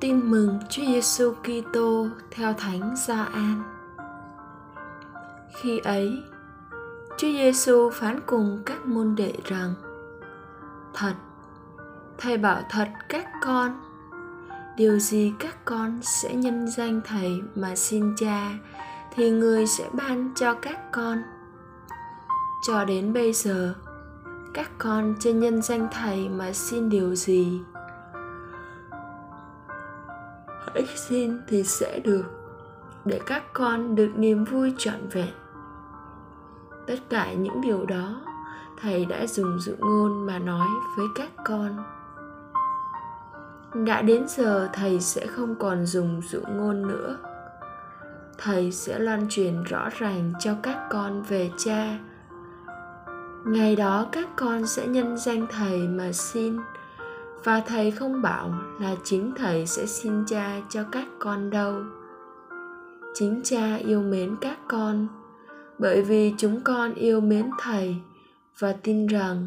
Tin mừng Chúa Giêsu Kitô theo Thánh Gioan. Khi ấy, Chúa Giêsu phán cùng các môn đệ rằng: Thật, thầy bảo thật các con, điều gì các con sẽ nhân danh thầy mà xin cha thì người sẽ ban cho các con. Cho đến bây giờ, các con trên nhân danh thầy mà xin điều gì hãy xin thì sẽ được để các con được niềm vui trọn vẹn. Tất cả những điều đó, thầy đã dùng dụ ngôn mà nói với các con. Đã đến giờ, thầy sẽ không còn dùng dụ ngôn nữa. Thầy sẽ loan truyền rõ ràng cho các con về cha. Ngày đó, các con sẽ nhân danh thầy mà xin và thầy không bảo là chính thầy sẽ xin cha cho các con đâu. Chính cha yêu mến các con, bởi vì chúng con yêu mến thầy và tin rằng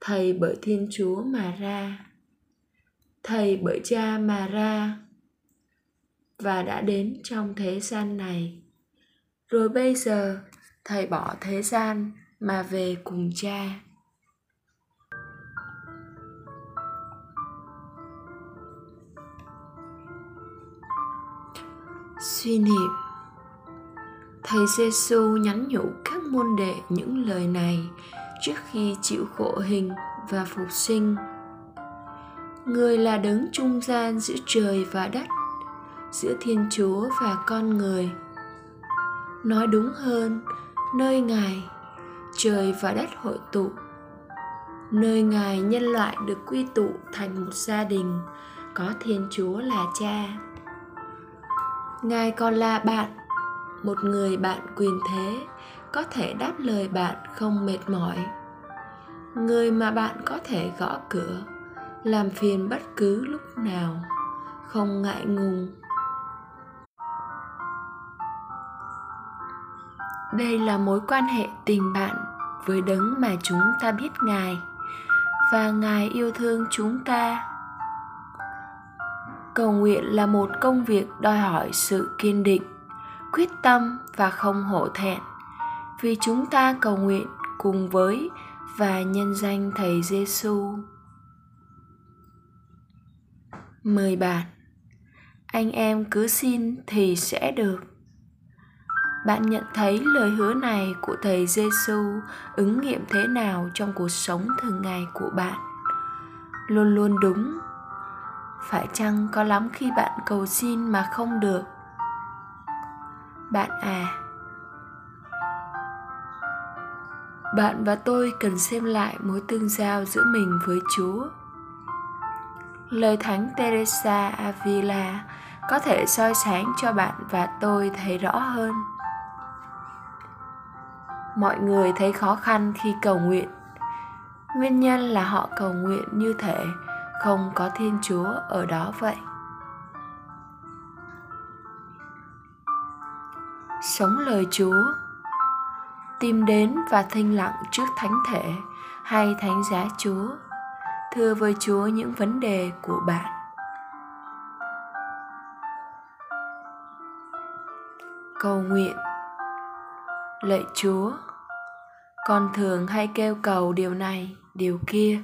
thầy bởi thiên chúa mà ra. Thầy bởi cha mà ra và đã đến trong thế gian này. Rồi bây giờ thầy bỏ thế gian mà về cùng cha. Suy niệm. Thầy giê xu nhắn nhủ các môn đệ những lời này trước khi chịu khổ hình và phục sinh. Người là đấng trung gian giữa trời và đất, giữa thiên chúa và con người. Nói đúng hơn, nơi ngài, trời và đất hội tụ. Nơi ngài nhân loại được quy tụ thành một gia đình, có thiên chúa là cha ngài còn là bạn. Một người bạn quyền thế, có thể đáp lời bạn không mệt mỏi. Người mà bạn có thể gõ cửa, làm phiền bất cứ lúc nào, không ngại ngùng. Đây là mối quan hệ tình bạn với đấng mà chúng ta biết ngài, và ngài yêu thương chúng ta cầu nguyện là một công việc đòi hỏi sự kiên định, quyết tâm và không hổ thẹn. Vì chúng ta cầu nguyện cùng với và nhân danh thầy giêsu mời bạn. Anh em cứ xin thì sẽ được. Bạn nhận thấy lời hứa này của thầy giêsu ứng nghiệm thế nào trong cuộc sống thường ngày của bạn? Luôn luôn đúng phải chăng có lắm khi bạn cầu xin mà không được? Bạn à bạn và tôi cần xem lại mối tương giao giữa mình với chúa. Lời thánh teresa avila có thể soi sáng cho bạn và tôi thấy rõ hơn. Mọi người thấy khó khăn khi cầu nguyện. Nguyên nhân là họ cầu nguyện như thể không có thiên chúa ở đó vậy. Sống lời chúa, tìm đến và thinh lặng trước thánh thể hay thánh giá chúa, thưa với chúa những vấn đề của bạn. Cầu nguyện. Lạy chúa, con thường hay kêu cầu điều này, điều kia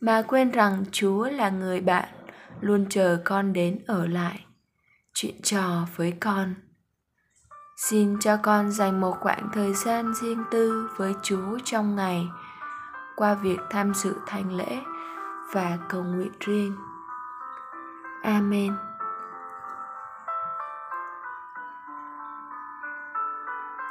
mà quên rằng chúa là người bạn, luôn chờ con đến ở lại. Chuyện trò với con. Xin cho con dành một khoảng thời gian riêng tư với chúa trong ngày, qua việc tham dự thánh lễ và cầu nguyện riêng. Amen.